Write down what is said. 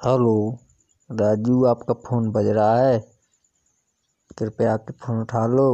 Hello Raju आपका phone बज रहा है। कृपया आपके फ़ोन उठा लो।